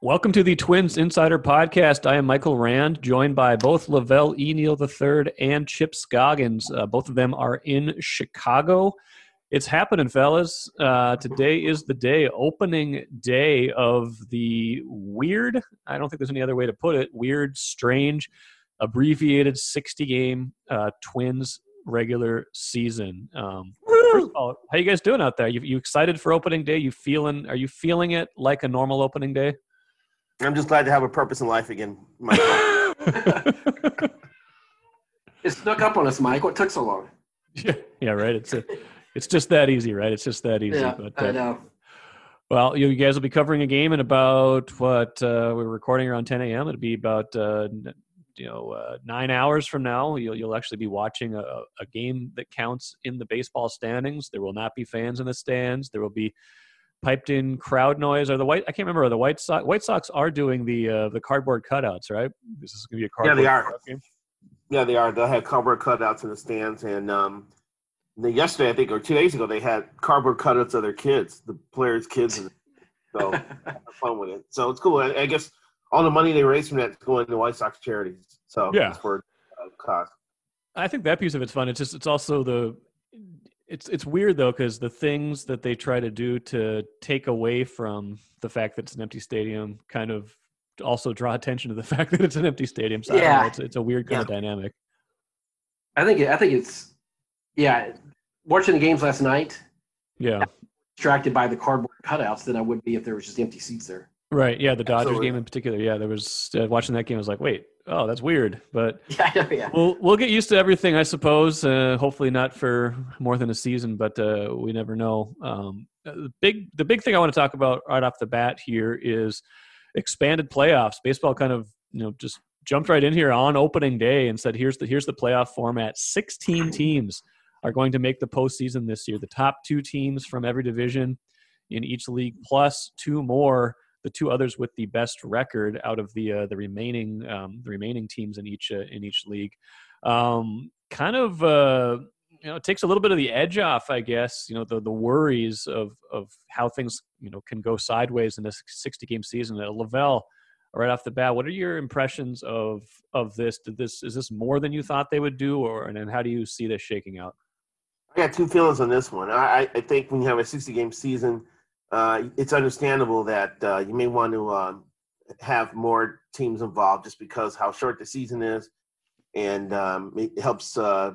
Welcome to the Twins Insider Podcast. I am Michael Rand, joined by both La Velle E. Neal III and Chip Scoggins. Uh, both of them are in Chicago. It's happening, fellas. Uh, today is the day, opening day of the weird, I don't think there's any other way to put it, weird, strange, abbreviated 60 game uh, Twins regular season. Um, first of all, how you guys doing out there? You, you excited for opening day? You feeling? Are you feeling it like a normal opening day? I'm just glad to have a purpose in life again, Michael. it snuck up on us, Mike. What took so long? Yeah, yeah, right. It's a, it's just that easy, right? It's just that easy. Yeah, but, I uh, know. Well, you, you guys will be covering a game in about what uh, we're recording around 10 a.m. It'll be about uh, you know uh, nine hours from now. You'll you'll actually be watching a, a game that counts in the baseball standings. There will not be fans in the stands. There will be piped in crowd noise. Or the white I can't remember. The White Sox White Sox are doing the uh, the cardboard cutouts, right? This is going to be a cardboard Yeah, they are. game. yeah, they are. They'll have cardboard cutouts in the stands, and um, the, yesterday I think or two days ago they had cardboard cutouts of their kids, the players' kids, and so fun with it. So it's cool. I, I guess all the money they raise from that is going to White Sox charities. So Yeah. it's for uh, cause. I think that piece of it's fun. It's just it's also the it's it's weird though because the things that they try to do to take away from the fact that it's an empty stadium kind of also draw attention to the fact that it's an empty stadium. So know, Yeah. it's it's a weird kind of dynamic. I think I think it's yeah. Watching the games last night, Yeah. distracted by the cardboard cutouts than I would be if there was just empty seats there. Right. Yeah. The Dodgers Absolutely. game in particular. Yeah. There was uh, watching that game. I was like, wait, oh, that's weird. But Yeah, know, yeah. we'll we'll get used to everything, I suppose. Uh, hopefully not for more than a season, but uh, we never know. Um, uh, the big the big thing I want to talk about right off the bat here is expanded playoffs. Baseball kind of you know just jumped right in here on opening day and said, here's the here's the playoff format. Sixteen teams are going to make the postseason this year. The top two teams from every division in each league, plus two more the two others with the best record out of the uh, the remaining um, the remaining teams in each uh, in each league. Um, kind of uh, you know it takes a little bit of the edge off, I guess. You know the the worries of of how things you know can go sideways in this 60 game season. Uh, La Velle, right off the bat, what are your impressions of of this? Did this is this more than you thought they would do, or and how do you see this shaking out? I got two feelings on this one. I, I- I think when you have a 60 game season, uh, it's understandable that uh, you may want to um, have more teams involved just because how short the season is, and um, it helps. Uh,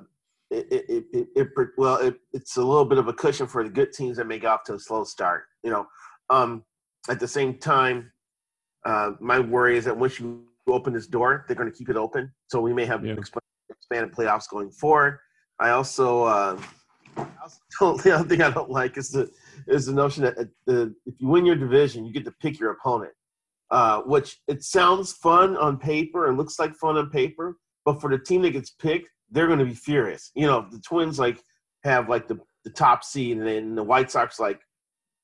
it, it, it, it, well, it, it's a little bit of a cushion for the good teams that may get off to a slow start. You know, um, at the same time, uh, my worry is that once you open this door, they're going to keep it open. So we may have Yeah. exp- expanded playoffs going forward. I also, uh, I also the other thing I don't like is the is the notion that uh, the, if you win your division, you get to pick your opponent. Uh, which it sounds fun on paper and looks like fun on paper, but for the team that gets picked, they're going to be furious. You know, the Twins like have like the, the top seed, and then the White Sox like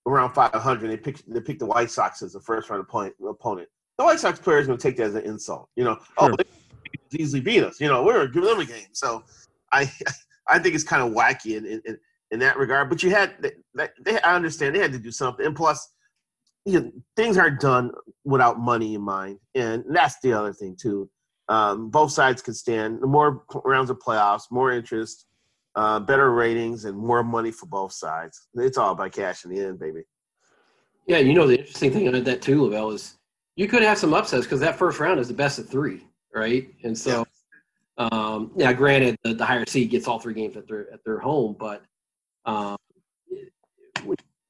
around 500. They pick they pick the White Sox as the first round opponent. opponent. The White Sox players going to take that as an insult. You know, Sure. oh, they easily beat us. You know, we're giving them a game. So I I think it's kind of wacky and, in, in, in that regard. But you had they, they, I understand they had to do something, and plus, you know, things aren't done without money in mind, and that's the other thing too. Um, both sides can stand. The more rounds of playoffs, more interest, uh, better ratings, and more money for both sides. It's all about cash in the end, baby. Yeah, you know the interesting thing about that too, La Velle, is you could have some upsets because that first round is the best of three, right? And so, um, yeah, granted, the, the higher seed gets all three games at their at their home, but um,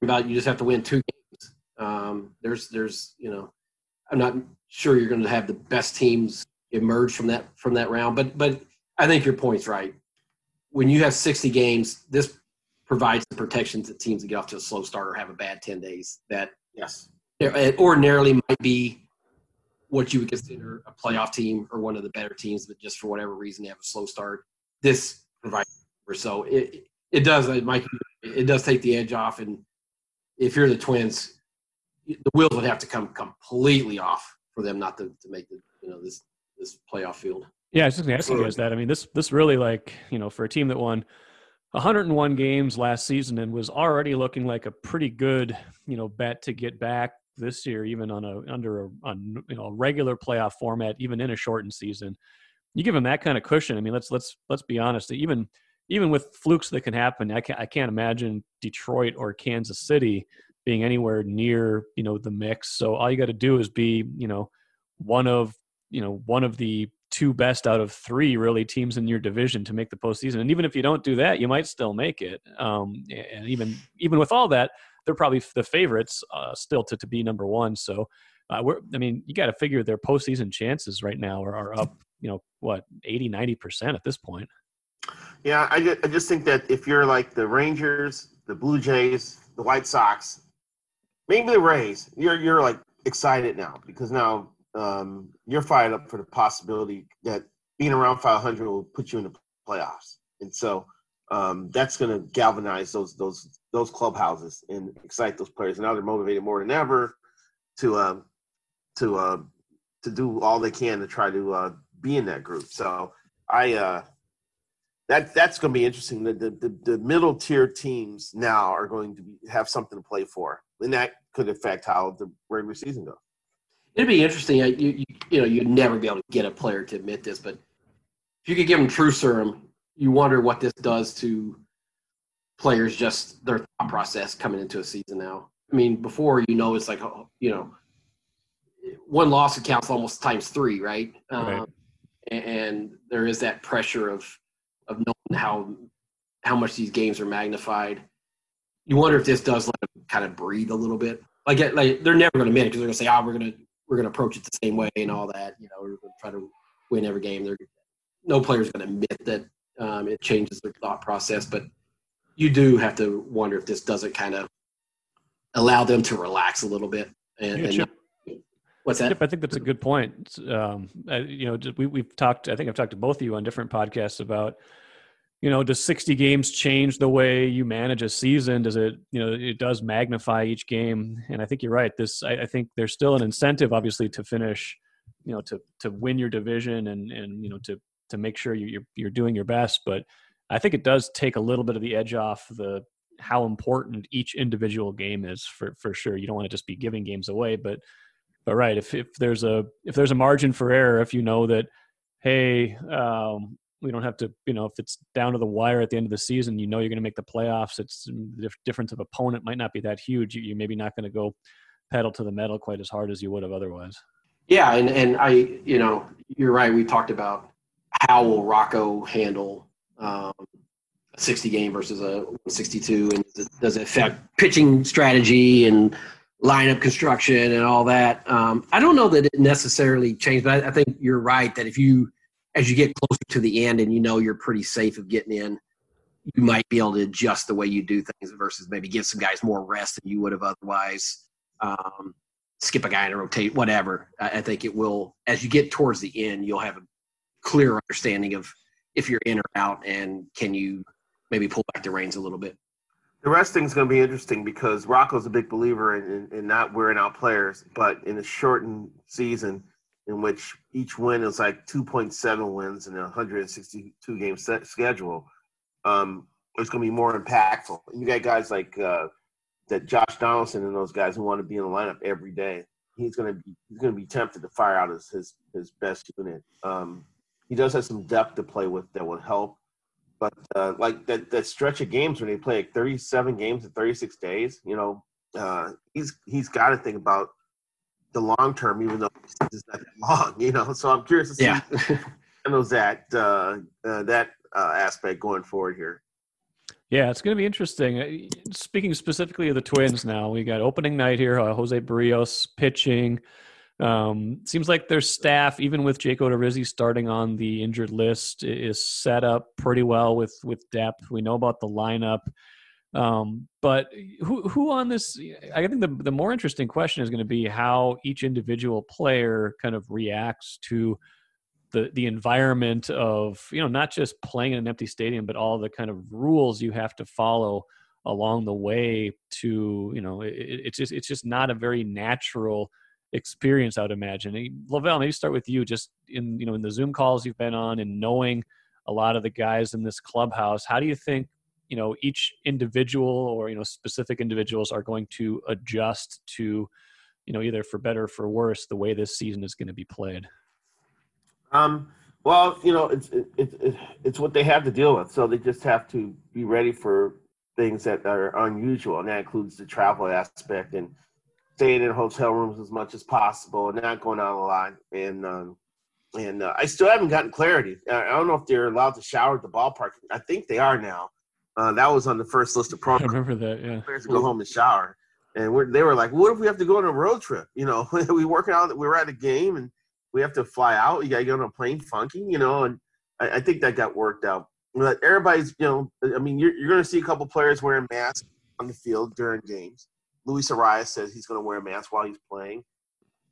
about you just have to win two games. Um, there's there's you know, I'm not sure you're going to have the best teams emerge from that from that round, but but I think your point's right. When you have 60 games, this provides the protections that teams that get off to a slow start or have a bad 10 days that Yes. it ordinarily might be what you would consider a playoff team or one of the better teams, but just for whatever reason they have a slow start. This provides so it it does Mike it does take the edge off, and if you're the Twins, the wheels would have to come completely off for them not to, to make the you know this this playoff field. Yeah, I was just gonna ask you guys that. I mean, this this really like you know for a team that won 101 games last season and was already looking like a pretty good you know bet to get back this year, even on a under a you know a regular playoff format, even in a shortened season, you give them that kind of cushion. I mean, let's let's let's be honest. Even even with flukes that can happen, I can't I can't imagine Detroit or Kansas City being anywhere near you know the mix. So all you got to do is be you know one of you know one of the two best out of three really teams in your division to make the postseason. And even if you don't do that, you might still make it. Um, and even even with all that, they're probably the favorites uh, still to, to be number one. So uh, we're, I mean, you got to figure their postseason chances right now are, are up, you know, what 80, 90 percent at this point. Yeah, I just, I just think that if you're like the Rangers, the Blue Jays, the White Sox, maybe the Rays, you're you're like excited now because now um, you're fired up for the possibility that being around 500 will put you in the playoffs, and so um, that's going to galvanize those those those clubhouses and excite those players. And now they're motivated more than ever to uh, to uh, to do all they can to try to uh, be in that group. So I uh, that that's going to be interesting. The, the the, the middle tier teams now are going to be, have something to play for, and that could affect how the regular season goes. It'd be interesting. You, you, you know, you'd never be able to get a player to admit this, but if you could give them true serum, you wonder what this does to players, just their thought process coming into a season now. I mean, before you know, it's like, oh, you know, one loss accounts almost times three, right? right. Um, and, and there is that pressure of of knowing how how much these games are magnified. You wonder if this does let them kind of breathe a little bit. Like, like they're never going to admit it because they're going to say, "Oh, we're going to we're going to approach it the same way and all that. You know, we're going to try to win every game. They're, no player's going to admit that um, it changes their thought process, but you do have to wonder if this doesn't kind of allow them to relax a little bit. And, Yeah, and what's that? Yep, I think that's a good point. Um, I, you know, we, we've talked. I think I've talked to both of you on different podcasts about, you know, does 60 games change the way you manage a season? Does it, you know, it does magnify each game? And I think you're right. This, I, I think there's still an incentive, obviously, to finish, you know, to to win your division and and you know to to make sure you, you're you're doing your best. But I think it does take a little bit of the edge off the how important each individual game is for for sure. You don't want to just be giving games away, but but right if if there's a if there's a margin for error, if you know that hey. Um, we don't have to, you know, if it's down to the wire at the end of the season, you know you're going to make the playoffs. It's the difference of opponent might not be that huge. You're maybe not going to go pedal to the metal quite as hard as you would have otherwise. Yeah, and and I, you know, you're right. We talked about how will Rocco handle um, a 60 game versus a 62, and does it affect pitching strategy and lineup construction and all that? Um, I don't know that it necessarily changed, but I, I think you're right that if you, as you get closer to the end and you know you're pretty safe of getting in, you might be able to adjust the way you do things versus maybe give some guys more rest than you would have otherwise. Um, skip a guy and rotate, whatever. I, I think it will, as you get towards the end, you'll have a clear understanding of if you're in or out and can you maybe pull back the reins a little bit. The rest thing's going to be interesting because Rocco's a big believer in, in, in not wearing out players, but in a shortened season in which each win is like 2.7 wins in a 162 game set schedule, um, it's going to be more impactful. You got guys like uh, that Josh Donaldson and those guys who want to be in the lineup every day. He's going to be he's going to be tempted to fire out his his, his best unit. Um, he does have some depth to play with that will help. But uh, like that that stretch of games when they play like 37 games in 36 days, you know, uh, he's he's got to think about the long term, even though it's not that long, you know. So I'm curious to see Yeah. handles that uh, uh, that uh, aspect going forward here. Yeah, it's going to be interesting. Uh, Speaking specifically of the Twins now, we got opening night here. Uh, Jose Berrios pitching. Um, seems like their staff, even with Jake Odorizzi starting on the injured list, is set up pretty well with with depth. We know about the lineup, um, but who who on this? I think the the more interesting question is going to be how each individual player kind of reacts to the the environment of you know not just playing in an empty stadium, but all the kind of rules you have to follow along the way to you know it, it's just it's just not a very natural experience i would imagine lavelle maybe start with you just in you know in the zoom calls you've been on and knowing a lot of the guys in this clubhouse how do you think you know each individual or you know specific individuals are going to adjust to you know, either for better or for worse, the way this season is going to be played? Um, well, you know, it's it, it, it's what they have to deal with. So they just have to be ready for things that are unusual, and that includes the travel aspect and staying in hotel rooms as much as possible, and not going out a lot. And um, and uh, I still haven't gotten clarity. I don't know if they're allowed to shower at the ballpark. I think they are now. Uh, that was on the first list of I remember that. Yeah. Players to go home and shower, and we're, they were like, "What if we have to go on a road trip? You know, we working out. We were at a game, and we have to fly out. You got to get on a plane, funky. You know." And I, I think that got worked out. But everybody's, you know, I mean, you're, you're going to see a couple players wearing masks on the field during games. Luis Arraez says he's going to wear a mask while he's playing.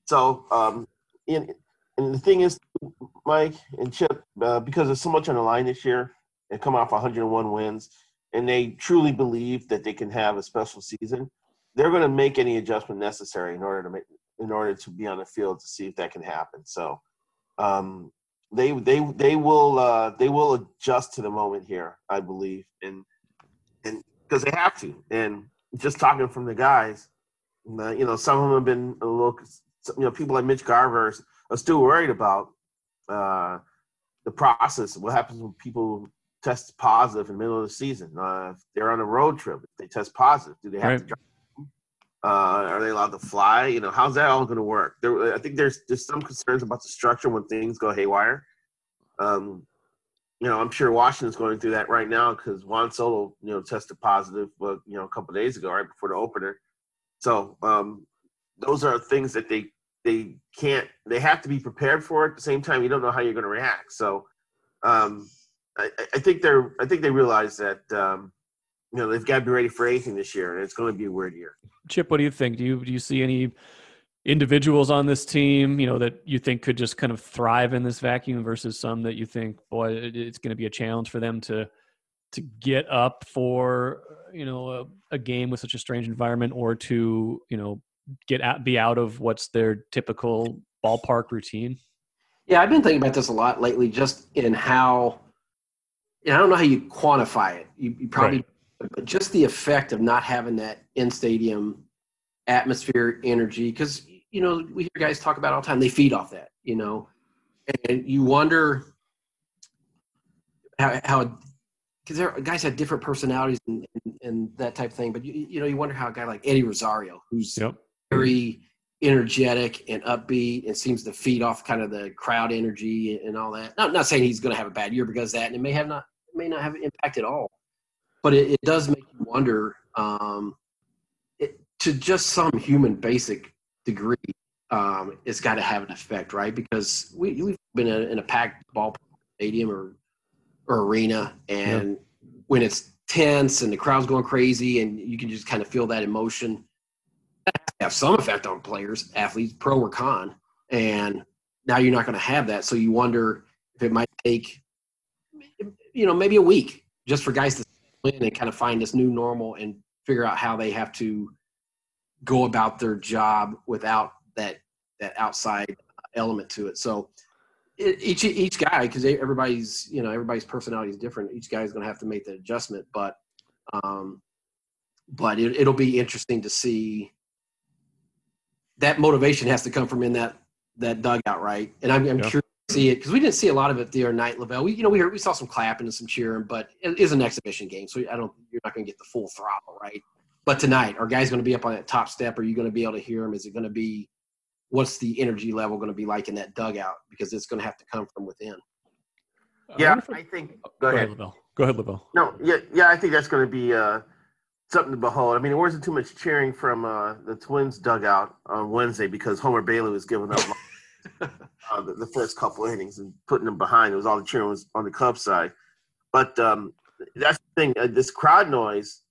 So, um, and, and the thing is, Mike and Chip, uh, because there's so much on the line this year, and come off 101 wins, and they truly believe that they can have a special season, they're going to make any adjustment necessary in order to make in order to be on the field to see if that can happen. So, um, they they they will uh, they will adjust to the moment here, I believe, and and because they have to. And just talking from the guys, uh, you know, some of them have been a little, you know, people like Mitch Garver are still worried about uh, the process. What happens when people test positive in the middle of the season? Uh, if they're on a road trip, if they test positive, do they have Right. to drive? Uh, are they allowed to fly? You know, how's that all going to work? There, I think there's there's some concerns about the structure when things go haywire. Um, you know, I'm sure Washington's going through that right now because Juan Soto, you know, tested positive, uh, you know, a couple days ago, right before the opener. So um, those are things that they they can't. They have to be prepared for. At the same time, you don't know how you're going to react. So um, I, I- I think they're. I think they realize that um, you know they've got to be ready for anything this year, and it's going to be a weird year. Chip, what do you think? Do you do you see any individuals on this team, you know, that you think could just kind of thrive in this vacuum versus some that you think, boy, it's going to be a challenge for them to to get up for you know a, a game with such a strange environment, or to you know get out be out of what's their typical ballpark routine? Yeah, I've been thinking about this a lot lately, just in how, and I don't know how you quantify it. You, you probably, but just the effect of not having that in stadium atmosphere, energy, because you know we hear guys talk about all the time. They feed off that, you know, and you wonder how how because guys have different personalities and, and, and that type of thing. But you, you know, you wonder how a guy like Eddie Rosario, who's Yep. very energetic and upbeat and seems to feed off kind of the crowd energy and all that. Not not saying he's going to have a bad year because of that, and it may have not may not have an impact at all. But it, it does make you wonder um, it, to just some human basic degree. Um, it's got to have an effect, right? Because we, we've been in a, in a packed ball stadium or or arena, and when it's tense and the crowd's going crazy, and you can just kind of feel that emotion have some effect on players, athletes, pro or con. And now you're not going to have that. So you wonder if it might take, you know, maybe a week just for guys to in and kind of find this new normal and figure out how they have to go about their job without that that outside element to it. So each each guy, because everybody's you know everybody's personality is different. Each guy is going to have to make the adjustment, but um, but it, it'll be interesting to see that motivation has to come from in that that dugout, right? And I'm, I'm Yeah. sure to see it because we didn't see a lot of it the other night, La Velle. We you know we heard we saw some clapping and some cheering, but it is an exhibition game, so I don't you're not going to get the full throttle, right? But tonight, are guys going to be up on that top step? Are you going to be able to hear them? Is it going to be what's the energy level going to be like in that dugout? Because it's going to have to come from within. Yeah, wonder I think. go ahead, La Velle. Go ahead, La Velle. No, yeah, yeah, I think that's going to be uh, something to behold. I mean, there wasn't too much cheering from uh, the Twins dugout on Wednesday because Homer Bailey was giving up uh, the, the first couple innings and putting them behind. It was all the cheering was on the Cubs side, but um, that's the thing. Uh, this crowd noise,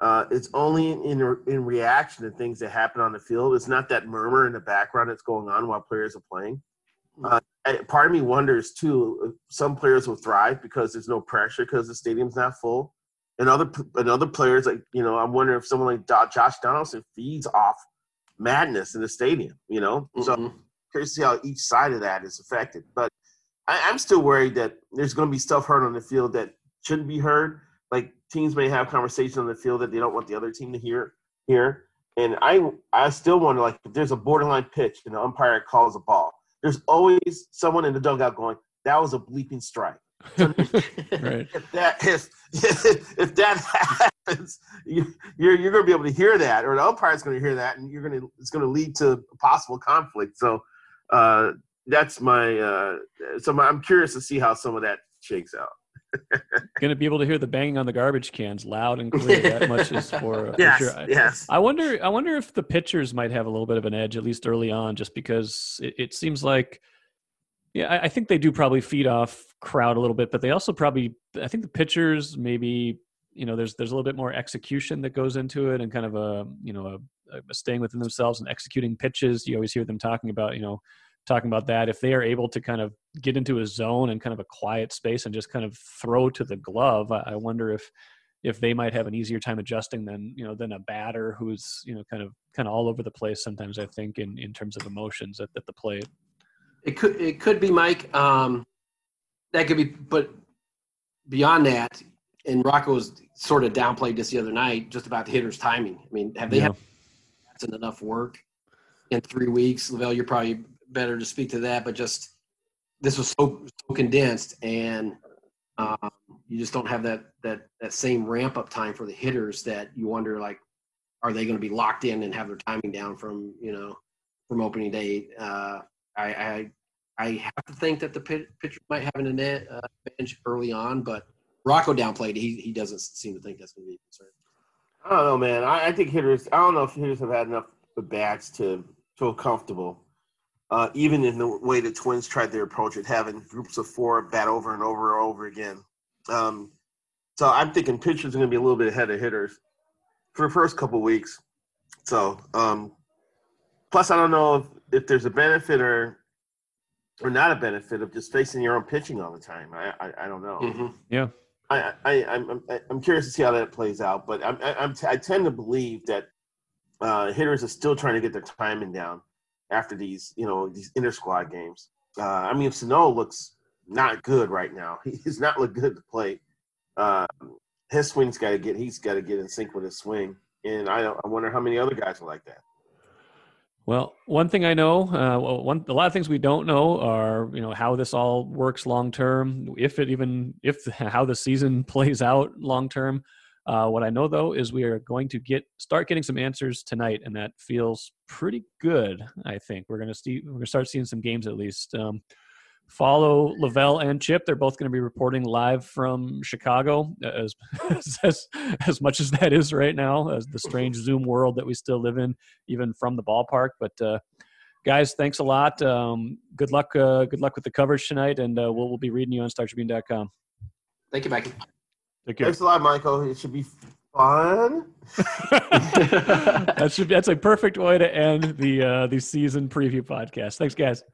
uh, it's only in in reaction to things that happen on the field. It's not that murmur in the background that's going on while players are playing. Uh, part of me wonders too. Some players will thrive because there's no pressure because the stadium's not full, and other and other players like you know I'm wondering if someone like Josh Donaldson feeds off madness in the stadium. You know, so Mhm. curious to see how each side of that is affected. But I, I'm still worried that there's going to be stuff heard on the field that shouldn't be heard. Like teams may have conversations on the field that they don't want the other team to hear. Hear. And I I still wonder like if there's a borderline pitch and the umpire calls a ball, there's always someone in the dugout going, "That was a bleeping strike." right. If that if, if that happens, you, you're you're going to be able to hear that, or the umpire's going to hear that, and you're going to it's going to lead to possible conflict. So uh, that's my uh, so my, I'm curious to see how some of that shakes out. Going to be able to hear the banging on the garbage cans loud and clear. That much is for, uh, for sure. I- yes. I wonder. I wonder if the pitchers might have a little bit of an edge, at least early on, just because it, it seems like. Yeah, I, I think they do probably feed off crowd a little bit, but they also probably. I think the pitchers maybe you know there's there's a little bit more execution that goes into it, and kind of a you know a, a staying within themselves and executing pitches. You always hear them talking about you know talking about that if they are able to kind of get into a zone and kind of a quiet space and just kind of throw to the glove. I, I wonder if if they might have an easier time adjusting than you know than a batter who's you know kind of kind of all over the place sometimes i think in in terms of emotions at, at the plate It could it could be Mike. Um, that could be, but beyond that, and Rocco's sort of downplayed this the other night, just about the hitter's timing. I mean, have they Yeah. had enough work in three weeks? La Velle, you're probably better to speak to that, but just this was so, so condensed, and um, you just don't have that that that same ramp up time for the hitters that you wonder like, are they going to be locked in and have their timing down from you know from opening day? Uh, I, I I have to think that the pitcher might have an uh, advantage early on, but Rocco downplayed. He he doesn't seem to think that's going to be a concern. I don't know, man. I, I think hitters. I don't know if hitters have had enough bats to feel comfortable. Uh, even in the way the Twins tried their approach at having groups of four bat over and over and over again. Um, so I'm thinking pitchers are going to be a little bit ahead of hitters for the first couple weeks. So um, plus, I don't know if, if there's a benefit or or not a benefit of just facing your own pitching all the time. I I, I don't know. Mm-hmm. yeah I, I, I'm, I'm, I'm curious to see how that plays out, but I'm, I'm, I tend to believe that uh, hitters are still trying to get their timing down after these, you know, these inter squad games. Uh, I mean, Sano looks not good right now. He's not look good to play. Uh, his swing's got to get, he's got to get in sync with his swing, and I, I wonder how many other guys are like that. well one thing i know uh, one a lot of things we don't know are you know how this all works long term if it even if how the season plays out long term uh, what i know though is we are going to get start getting some answers tonight and that feels pretty good i think we're going to see we're going to start seeing some games at least um, follow La Velle and Chip. They're both going to be reporting live from Chicago, as, as as much as that is right now, as the strange Zoom world that we still live in, even from the ballpark. But uh, guys, thanks a lot. Um, good luck. Uh, good luck with the coverage tonight, and uh, we'll, we'll be reading you on StarTribune.com. Thank you, Mikey. Take care. Thanks a lot, Michael. It should be fun. that should be, that's a perfect way to end the uh, the season preview podcast. Thanks, guys.